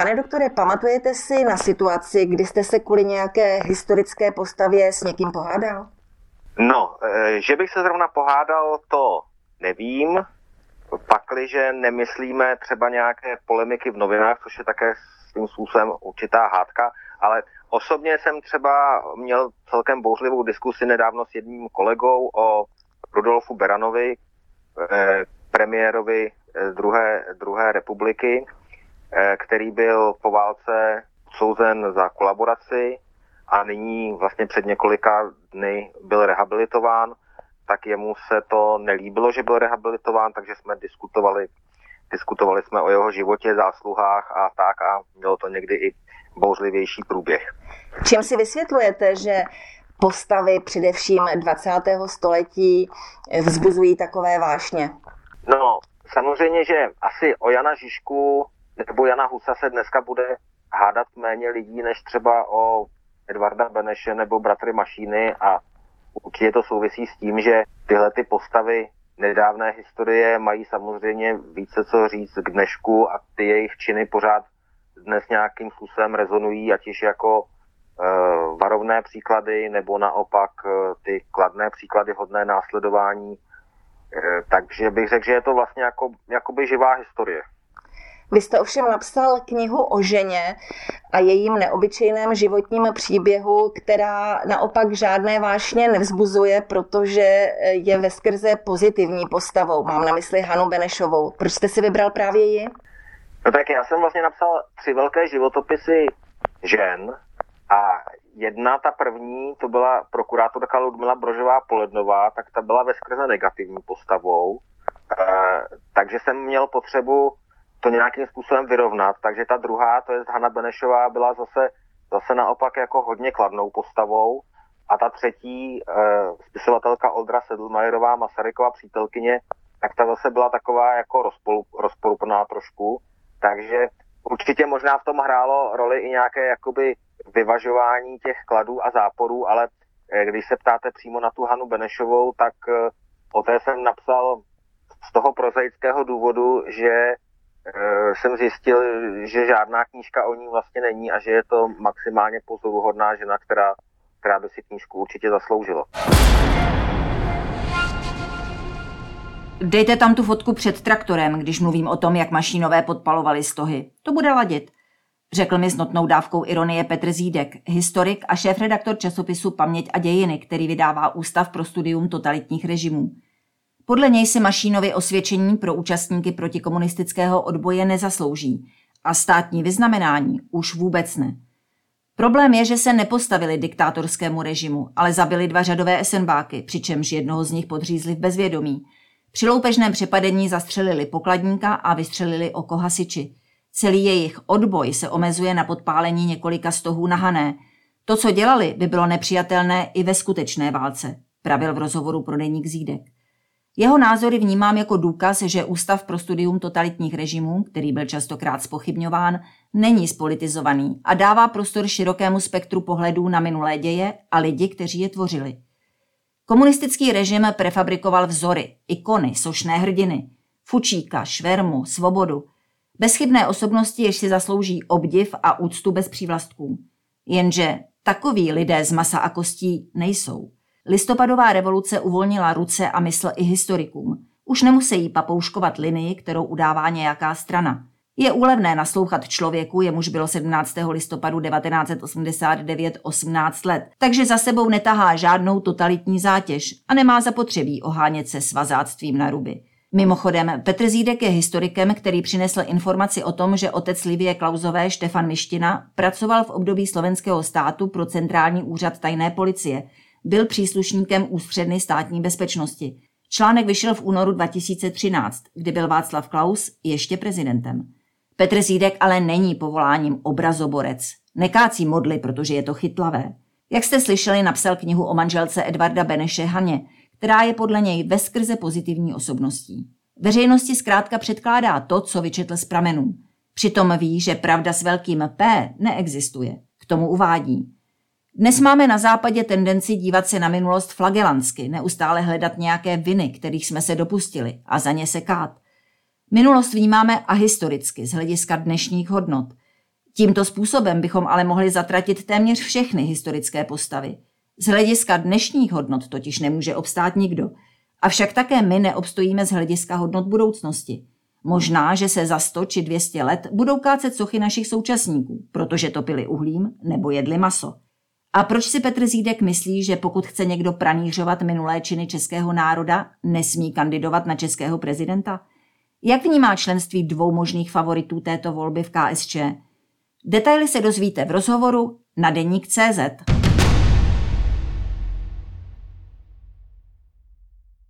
Pane doktore, pamatujete si na situaci, kdy jste se kvůli nějaké historické postavě s někým pohádal? No, e, že bych se zrovna pohádal, to nevím. Pakliže nemyslíme třeba nějaké polemiky v novinách, což je také svým způsobem určitá hádka, ale osobně jsem třeba měl celkem bouřlivou diskusi nedávno s jedním kolegou o Rudolfu Beranovi, e, premiérovi e, druhé, druhé republiky, Eh, který byl po válce souzen za kolaboraci a nyní vlastně před několika dny byl rehabilitován, tak jemu se to nelíbilo, že byl rehabilitován, takže jsme diskutovali, diskutovali jsme o jeho životě, zásluhách a tak a mělo to někdy i bouřlivější průběh. Čím si vysvětlujete, že postavy především 20. století vzbuzují takové vášně? No, samozřejmě, že asi o Jana Žižku nebo Jana Husa se dneska bude hádat méně lidí než třeba o Edvarda Beneše nebo bratry Mašíny a určitě to souvisí s tím, že tyhle ty postavy nedávné historie mají samozřejmě více co říct k dnešku a ty jejich činy pořád dnes nějakým způsobem rezonují, ať již jako e, varovné příklady nebo naopak e, ty kladné příklady hodné následování. E, takže bych řekl, že je to vlastně jako, jakoby živá historie. Vy jste ovšem napsal knihu o ženě a jejím neobyčejném životním příběhu, která naopak žádné vášně nevzbuzuje, protože je ve skrze pozitivní postavou. Mám na mysli Hanu Benešovou. Proč jste si vybral právě ji? No tak já jsem vlastně napsal tři velké životopisy žen a jedna, ta první, to byla prokurátorka Ludmila Brožová Polednová, tak ta byla ve skrze negativní postavou. E, takže jsem měl potřebu to nějakým způsobem vyrovnat. Takže ta druhá, to je Hanna Benešová, byla zase, zase naopak jako hodně kladnou postavou. A ta třetí, e, spisovatelka Oldra Sedlmajerová, Masaryková přítelkyně, tak ta zase byla taková jako rozpolu, rozporupná trošku. Takže určitě možná v tom hrálo roli i nějaké jakoby vyvažování těch kladů a záporů, ale eh, když se ptáte přímo na tu Hanu Benešovou, tak eh, o té jsem napsal z toho prozaického důvodu, že Eh, jsem zjistil, že žádná knížka o ní vlastně není a že je to maximálně pozoruhodná žena, která, která by si knížku určitě zasloužila. Dejte tam tu fotku před traktorem, když mluvím o tom, jak mašinové podpalovali stohy. To bude ladit. Řekl mi s notnou dávkou ironie Petr Zídek, historik a šéf-redaktor časopisu Paměť a dějiny, který vydává Ústav pro studium totalitních režimů. Podle něj si Mašínovi osvědčení pro účastníky protikomunistického odboje nezaslouží a státní vyznamenání už vůbec ne. Problém je, že se nepostavili diktátorskému režimu, ale zabili dva řadové SNBáky, přičemž jednoho z nich podřízli v bezvědomí. Při loupežném přepadení zastřelili pokladníka a vystřelili oko hasiči. Celý jejich odboj se omezuje na podpálení několika stohů na Hané. To, co dělali, by bylo nepřijatelné i ve skutečné válce, pravil v rozhovoru pro deník Zídek. Jeho názory vnímám jako důkaz, že Ústav pro studium totalitních režimů, který byl častokrát spochybňován, není spolitizovaný a dává prostor širokému spektru pohledů na minulé děje a lidi, kteří je tvořili. Komunistický režim prefabrikoval vzory, ikony, sošné hrdiny, fučíka, švermu, svobodu, bezchybné osobnosti, jež si zaslouží obdiv a úctu bez přívlastků. Jenže takoví lidé z masa a kostí nejsou. Listopadová revoluce uvolnila ruce a mysl i historikům. Už nemusí papouškovat linii, kterou udává nějaká strana. Je úlevné naslouchat člověku, jemuž bylo 17. listopadu 1989 18 let, takže za sebou netahá žádnou totalitní zátěž a nemá zapotřebí ohánět se svazáctvím na ruby. Mimochodem, Petr Zídek je historikem, který přinesl informaci o tom, že otec Livie Klauzové Štefan Miština pracoval v období slovenského státu pro Centrální úřad tajné policie – byl příslušníkem ústředny státní bezpečnosti. Článek vyšel v únoru 2013, kdy byl Václav Klaus ještě prezidentem. Petr Zídek ale není povoláním obrazoborec. Nekácí modly, protože je to chytlavé. Jak jste slyšeli, napsal knihu o manželce Edvarda Beneše Haně, která je podle něj veskrze pozitivní osobností. Veřejnosti zkrátka předkládá to, co vyčetl z pramenů. Přitom ví, že pravda s velkým P neexistuje. K tomu uvádí. Dnes máme na západě tendenci dívat se na minulost flagelansky, neustále hledat nějaké viny, kterých jsme se dopustili a za ně se kát. Minulost vnímáme ahistoricky z hlediska dnešních hodnot. Tímto způsobem bychom ale mohli zatratit téměř všechny historické postavy. Z hlediska dnešních hodnot totiž nemůže obstát nikdo. Avšak také my neobstojíme z hlediska hodnot budoucnosti. Možná, že se za 100 či 200 let budou kácet sochy našich současníků, protože topili uhlím nebo jedli maso. A proč si Petr Zídek myslí, že pokud chce někdo pranířovat minulé činy českého národa, nesmí kandidovat na českého prezidenta? Jak vnímá členství dvou možných favoritů této volby v KSČ? Detaily se dozvíte v rozhovoru na deník CZ.